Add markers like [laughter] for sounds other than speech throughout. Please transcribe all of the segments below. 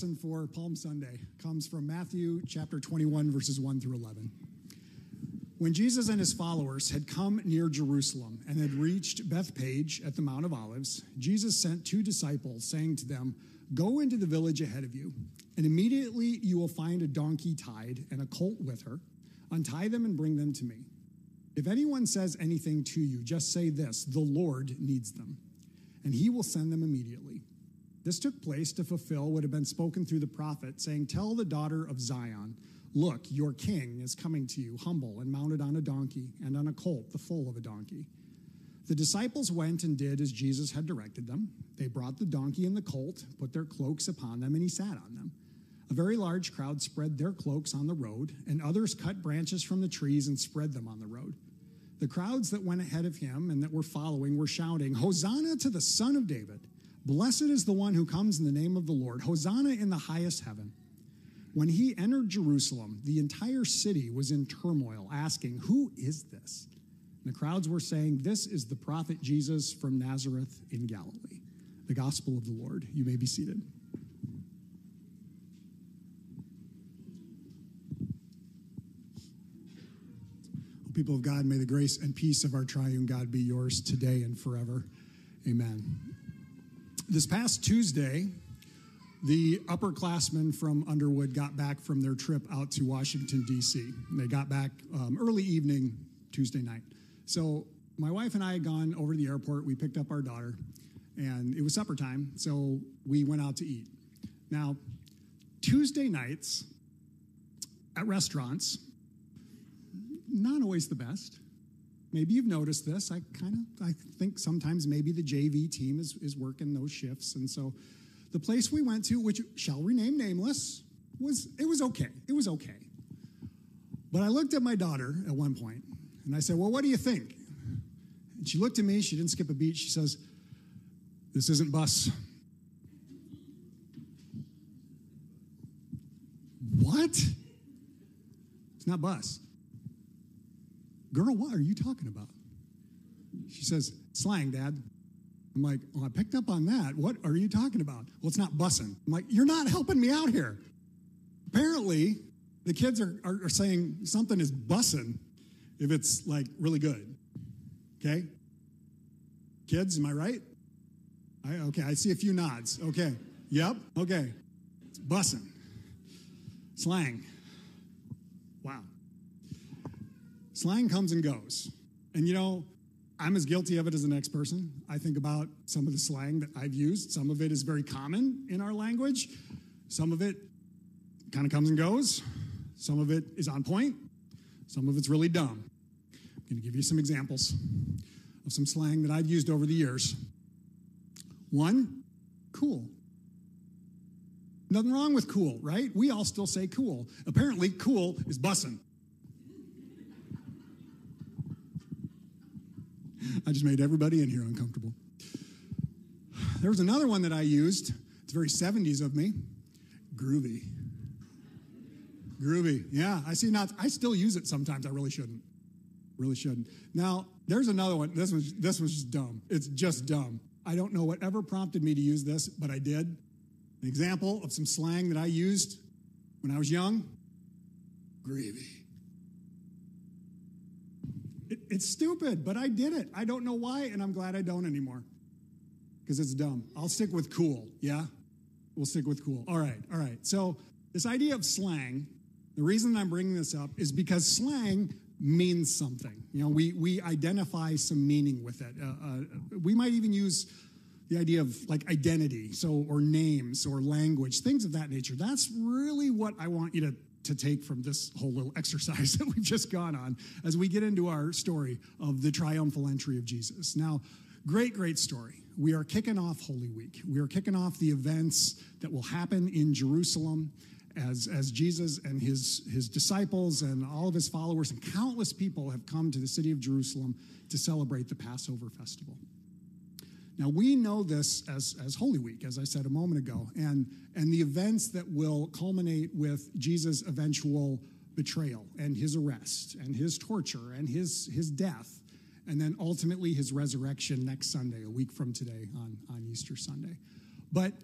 lesson for Palm Sunday comes from Matthew chapter 21, verses 1 through 11. When Jesus and his followers had come near Jerusalem and had reached Bethphage at the Mount of Olives, Jesus sent two disciples, saying to them, Go into the village ahead of you, and immediately you will find a donkey tied and a colt with her. Untie them and bring them to me. If anyone says anything to you, just say this The Lord needs them, and he will send them immediately. This took place to fulfill what had been spoken through the prophet, saying, Tell the daughter of Zion, Look, your king is coming to you, humble and mounted on a donkey, and on a colt, the foal of a donkey. The disciples went and did as Jesus had directed them. They brought the donkey and the colt, put their cloaks upon them, and he sat on them. A very large crowd spread their cloaks on the road, and others cut branches from the trees and spread them on the road. The crowds that went ahead of him and that were following were shouting, Hosanna to the Son of David! Blessed is the one who comes in the name of the Lord. Hosanna in the highest heaven. When he entered Jerusalem, the entire city was in turmoil, asking, Who is this? And the crowds were saying, This is the prophet Jesus from Nazareth in Galilee. The gospel of the Lord. You may be seated. Oh, people of God, may the grace and peace of our triune God be yours today and forever. Amen. This past Tuesday, the upperclassmen from Underwood got back from their trip out to Washington, D.C. They got back um, early evening Tuesday night. So my wife and I had gone over to the airport. We picked up our daughter, and it was supper time, so we went out to eat. Now, Tuesday nights at restaurants, not always the best. Maybe you've noticed this. I kind of I think sometimes maybe the JV team is, is working those shifts. And so the place we went to, which shall rename nameless, was it was okay. It was okay. But I looked at my daughter at one point and I said, Well, what do you think? And she looked at me, she didn't skip a beat. She says, This isn't bus. What? It's not bus. Girl, what are you talking about? She says, Slang, Dad. I'm like, Well, I picked up on that. What are you talking about? Well, it's not bussing. I'm like, You're not helping me out here. Apparently, the kids are, are, are saying something is bussing if it's like really good. Okay? Kids, am I right? I, okay, I see a few nods. Okay. Yep. Okay. It's bussing. Slang. Slang comes and goes. And you know, I'm as guilty of it as the next person. I think about some of the slang that I've used. Some of it is very common in our language. Some of it kind of comes and goes. Some of it is on point. Some of it's really dumb. I'm going to give you some examples of some slang that I've used over the years. One, cool. Nothing wrong with cool, right? We all still say cool. Apparently, cool is bussin'. I just made everybody in here uncomfortable. There was another one that I used. It's very 70s of me. Groovy. Groovy. Yeah, I see not I still use it sometimes. I really shouldn't. Really shouldn't. Now, there's another one. This was this was just dumb. It's just dumb. I don't know whatever prompted me to use this, but I did. An example of some slang that I used when I was young. Gravy. It, it's stupid, but I did it. I don't know why, and I'm glad I don't anymore. Because it's dumb. I'll stick with cool, yeah? We'll stick with cool. All right, all right. So, this idea of slang, the reason I'm bringing this up is because slang means something. You know, we, we identify some meaning with it. Uh, uh, we might even use the idea of like identity, so or names or language, things of that nature. That's really what I want you to to take from this whole little [laughs] exercise that we've just gone on as we get into our story of the triumphal entry of Jesus. Now, great, great story. We are kicking off Holy Week. We are kicking off the events that will happen in Jerusalem as, as Jesus and his, his disciples and all of his followers and countless people have come to the city of Jerusalem to celebrate the Passover festival. Now, we know this as, as Holy Week, as I said a moment ago, and, and the events that will culminate with Jesus' eventual betrayal and his arrest and his torture and his, his death, and then ultimately his resurrection next Sunday, a week from today on, on Easter Sunday. But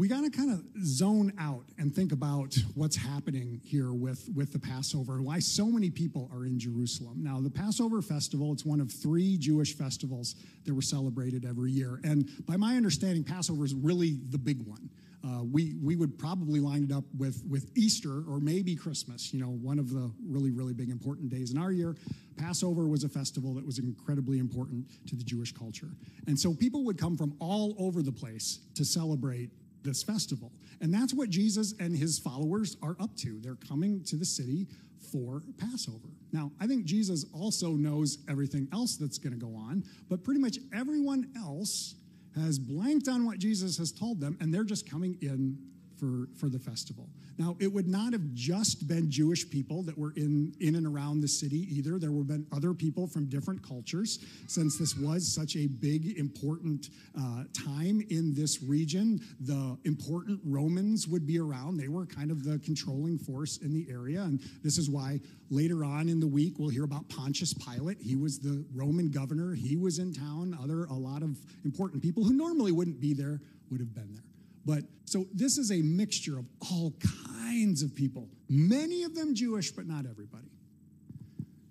we got to kind of zone out and think about what's happening here with, with the Passover and why so many people are in Jerusalem. Now, the Passover festival, it's one of three Jewish festivals that were celebrated every year. And by my understanding, Passover is really the big one. Uh, we, we would probably line it up with, with Easter or maybe Christmas, you know, one of the really, really big important days in our year. Passover was a festival that was incredibly important to the Jewish culture. And so people would come from all over the place to celebrate this festival. And that's what Jesus and his followers are up to. They're coming to the city for Passover. Now, I think Jesus also knows everything else that's going to go on, but pretty much everyone else has blanked on what Jesus has told them, and they're just coming in for, for the festival. Now, it would not have just been Jewish people that were in, in and around the city either. There would have been other people from different cultures, since this was such a big, important uh, time in this region. The important Romans would be around. They were kind of the controlling force in the area. And this is why later on in the week, we'll hear about Pontius Pilate. He was the Roman governor, he was in town. Other, a lot of important people who normally wouldn't be there would have been there. But so this is a mixture of all kinds of people, many of them Jewish, but not everybody.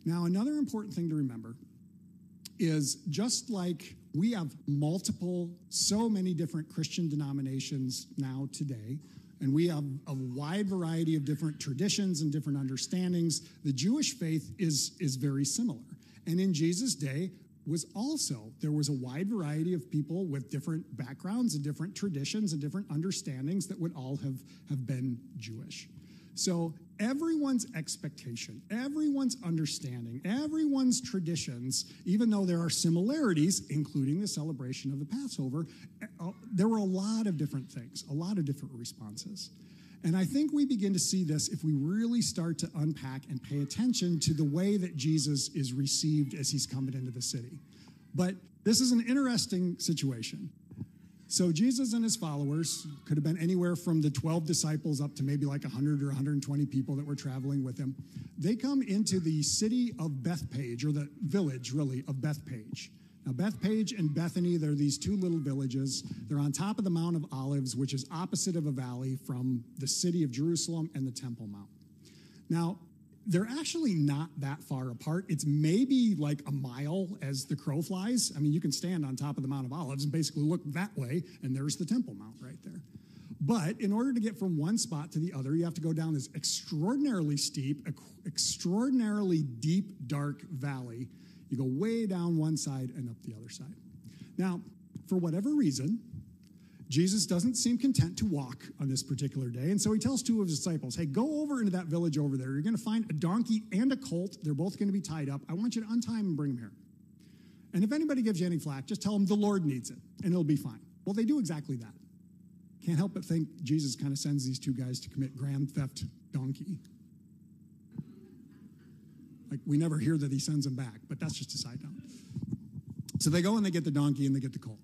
Now, another important thing to remember is just like we have multiple, so many different Christian denominations now today, and we have a wide variety of different traditions and different understandings, the Jewish faith is, is very similar. And in Jesus' day, was also there was a wide variety of people with different backgrounds and different traditions and different understandings that would all have, have been Jewish. So everyone's expectation, everyone's understanding, everyone's traditions, even though there are similarities, including the celebration of the Passover, uh, there were a lot of different things, a lot of different responses. And I think we begin to see this if we really start to unpack and pay attention to the way that Jesus is received as he's coming into the city. But this is an interesting situation. So, Jesus and his followers could have been anywhere from the 12 disciples up to maybe like 100 or 120 people that were traveling with him. They come into the city of Bethphage or the village, really, of Bethphage. Now, Bethphage and Bethany, they're these two little villages. They're on top of the Mount of Olives, which is opposite of a valley from the city of Jerusalem and the Temple Mount. Now, they're actually not that far apart. It's maybe like a mile as the crow flies. I mean, you can stand on top of the Mount of Olives and basically look that way, and there's the Temple Mount right there. But in order to get from one spot to the other, you have to go down this extraordinarily steep, extraordinarily deep, dark valley you go way down one side and up the other side. Now, for whatever reason, Jesus doesn't seem content to walk on this particular day. And so he tells two of his disciples, Hey, go over into that village over there. You're going to find a donkey and a colt. They're both going to be tied up. I want you to untie them and bring them here. And if anybody gives you any flack, just tell them the Lord needs it and it'll be fine. Well, they do exactly that. Can't help but think Jesus kind of sends these two guys to commit grand theft donkey. Like we never hear that he sends them back, but that's just a side note. So they go and they get the donkey and they get the colt.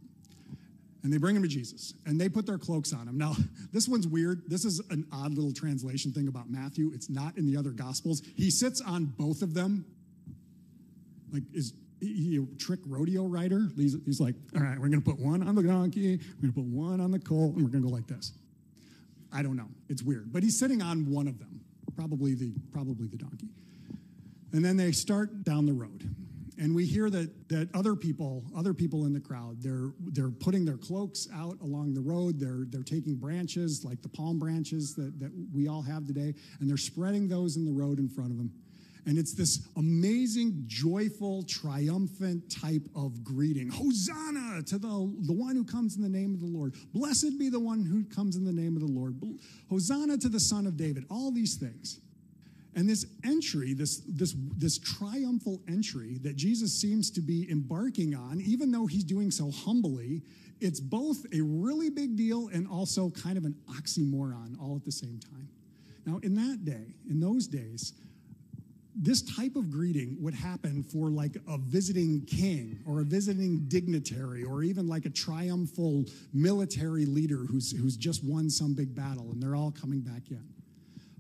And they bring him to Jesus and they put their cloaks on him. Now, [laughs] this one's weird. This is an odd little translation thing about Matthew. It's not in the other gospels. He sits on both of them. Like, is he a trick rodeo rider? He's, he's like, all right, we're going to put one on the donkey, we're going to put one on the colt, and we're going to go like this. I don't know. It's weird. But he's sitting on one of them, probably the, probably the donkey. And then they start down the road. And we hear that, that other people, other people in the crowd, they're, they're putting their cloaks out along the road. They're, they're taking branches, like the palm branches that, that we all have today, and they're spreading those in the road in front of them. And it's this amazing, joyful, triumphant type of greeting. Hosanna to the, the one who comes in the name of the Lord. Blessed be the one who comes in the name of the Lord. Hosanna to the Son of David. All these things. And this entry, this, this, this triumphal entry that Jesus seems to be embarking on, even though he's doing so humbly, it's both a really big deal and also kind of an oxymoron all at the same time. Now, in that day, in those days, this type of greeting would happen for like a visiting king or a visiting dignitary or even like a triumphal military leader who's, who's just won some big battle and they're all coming back in.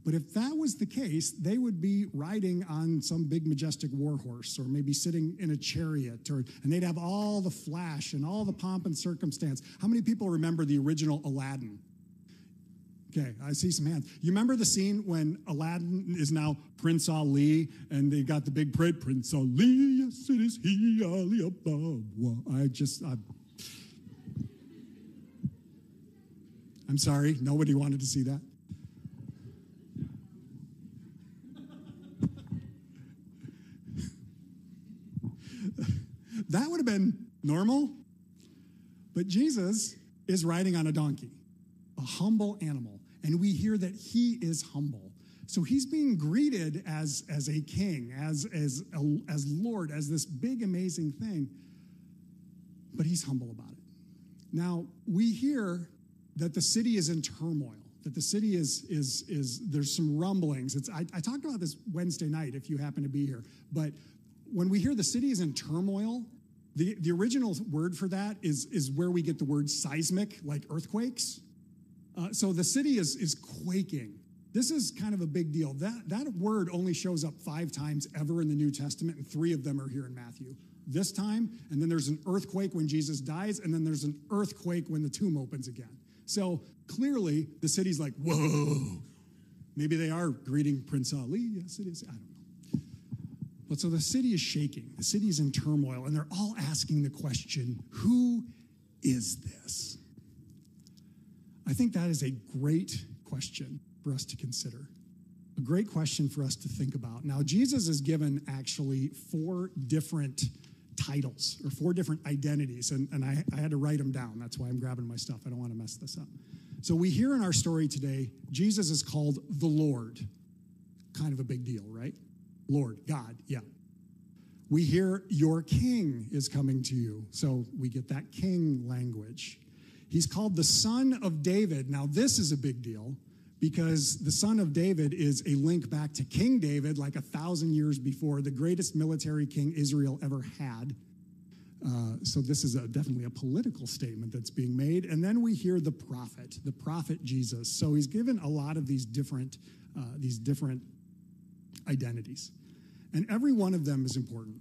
But if that was the case, they would be riding on some big majestic war horse or maybe sitting in a chariot or and they'd have all the flash and all the pomp and circumstance. How many people remember the original Aladdin? Okay, I see some hands. You remember the scene when Aladdin is now Prince Ali and they got the big parade, Prince Ali, yes, it is he, Ali Ababwa. Well, I just, I, I'm sorry, nobody wanted to see that would have been normal, but Jesus is riding on a donkey, a humble animal and we hear that he is humble. So he's being greeted as, as a king, as, as, as Lord, as this big, amazing thing, but he's humble about it. Now, we hear that the city is in turmoil, that the city is, is, is there's some rumblings. It's, I, I talked about this Wednesday night if you happen to be here, but when we hear the city is in turmoil, the, the original word for that is, is where we get the word seismic, like earthquakes. Uh, so the city is, is quaking. This is kind of a big deal. That, that word only shows up five times ever in the New Testament, and three of them are here in Matthew. This time, and then there's an earthquake when Jesus dies, and then there's an earthquake when the tomb opens again. So clearly, the city's like, whoa. Maybe they are greeting Prince Ali. Yes, it is. I don't know. But so the city is shaking. The city is in turmoil, and they're all asking the question who is this? I think that is a great question for us to consider, a great question for us to think about. Now, Jesus is given actually four different titles or four different identities, and, and I, I had to write them down. That's why I'm grabbing my stuff. I don't want to mess this up. So, we hear in our story today, Jesus is called the Lord. Kind of a big deal, right? Lord, God, yeah. We hear your king is coming to you. So we get that king language. He's called the Son of David. Now, this is a big deal because the Son of David is a link back to King David, like a thousand years before, the greatest military king Israel ever had. Uh, so, this is a, definitely a political statement that's being made. And then we hear the prophet, the prophet Jesus. So, he's given a lot of these different, uh, these different identities. And every one of them is important.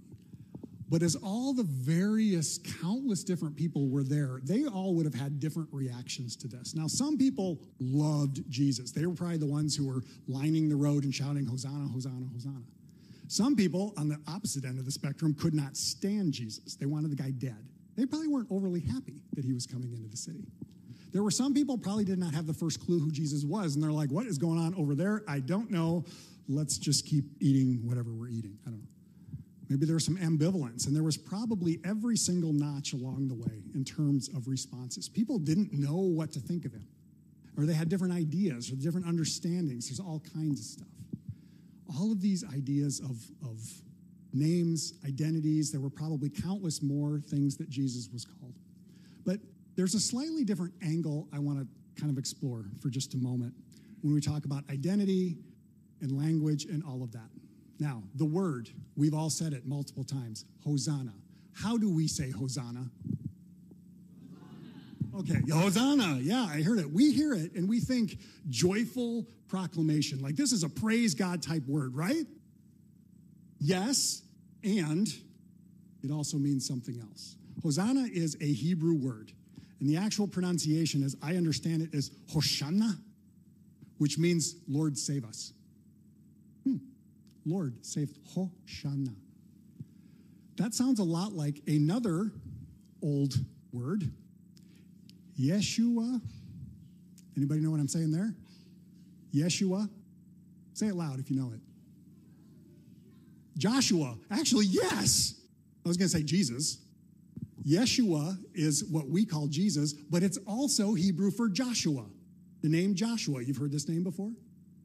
But as all the various, countless different people were there, they all would have had different reactions to this. Now, some people loved Jesus. They were probably the ones who were lining the road and shouting, Hosanna, Hosanna, Hosanna. Some people on the opposite end of the spectrum could not stand Jesus. They wanted the guy dead. They probably weren't overly happy that he was coming into the city. There were some people probably did not have the first clue who Jesus was, and they're like, What is going on over there? I don't know. Let's just keep eating whatever we're eating. I don't know. Maybe there was some ambivalence, and there was probably every single notch along the way in terms of responses. People didn't know what to think of him, or they had different ideas or different understandings. There's all kinds of stuff. All of these ideas of, of names, identities, there were probably countless more things that Jesus was called. But there's a slightly different angle I want to kind of explore for just a moment when we talk about identity and language and all of that. Now, the word, we've all said it multiple times Hosanna. How do we say Hosanna? Okay, Hosanna. Yeah, I heard it. We hear it and we think joyful proclamation. Like this is a praise God type word, right? Yes, and it also means something else. Hosanna is a Hebrew word, and the actual pronunciation, as I understand it, is Hoshana, which means Lord save us. Lord, saved Hoshana. That sounds a lot like another old word, Yeshua. Anybody know what I'm saying there? Yeshua. Say it loud if you know it. Joshua. Actually, yes. I was going to say Jesus. Yeshua is what we call Jesus, but it's also Hebrew for Joshua. The name Joshua. You've heard this name before?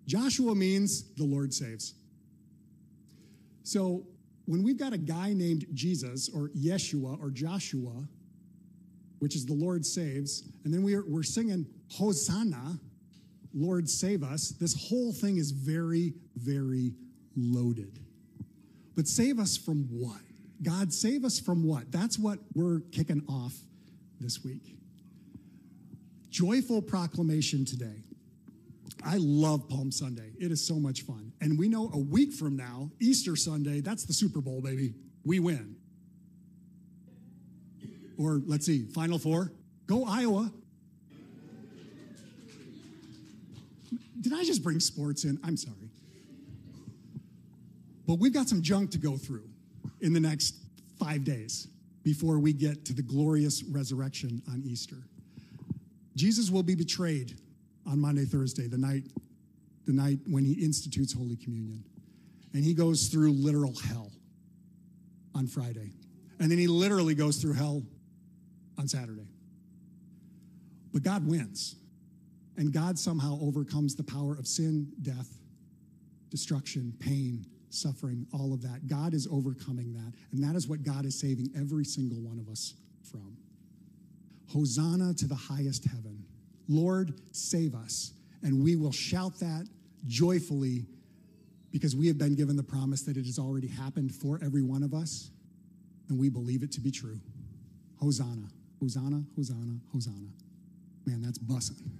Joshua means the Lord saves. So when we've got a guy named Jesus or Yeshua or Joshua, which is the Lord saves, and then we're, we're singing Hosanna, Lord save us, this whole thing is very, very loaded. But save us from what? God, save us from what? That's what we're kicking off this week. Joyful proclamation today. I love Palm Sunday. It is so much fun. And we know a week from now, Easter Sunday, that's the Super Bowl, baby. We win. Or let's see, Final Four. Go Iowa. did I just bring sports in? I'm sorry. But we've got some junk to go through in the next five days before we get to the glorious resurrection on Easter. Jesus will be betrayed on Monday, Thursday, the night, the night when he institutes Holy Communion. And he goes through literal hell on Friday. And then he literally goes through hell on Saturday. But God wins. And God somehow overcomes the power of sin, death, destruction, pain, suffering, all of that. God is overcoming that. And that is what God is saving every single one of us from. Hosanna to the highest heaven. Lord, save us. And we will shout that joyfully because we have been given the promise that it has already happened for every one of us. And we believe it to be true. Hosanna, Hosanna, Hosanna, Hosanna. Man, that's bussing.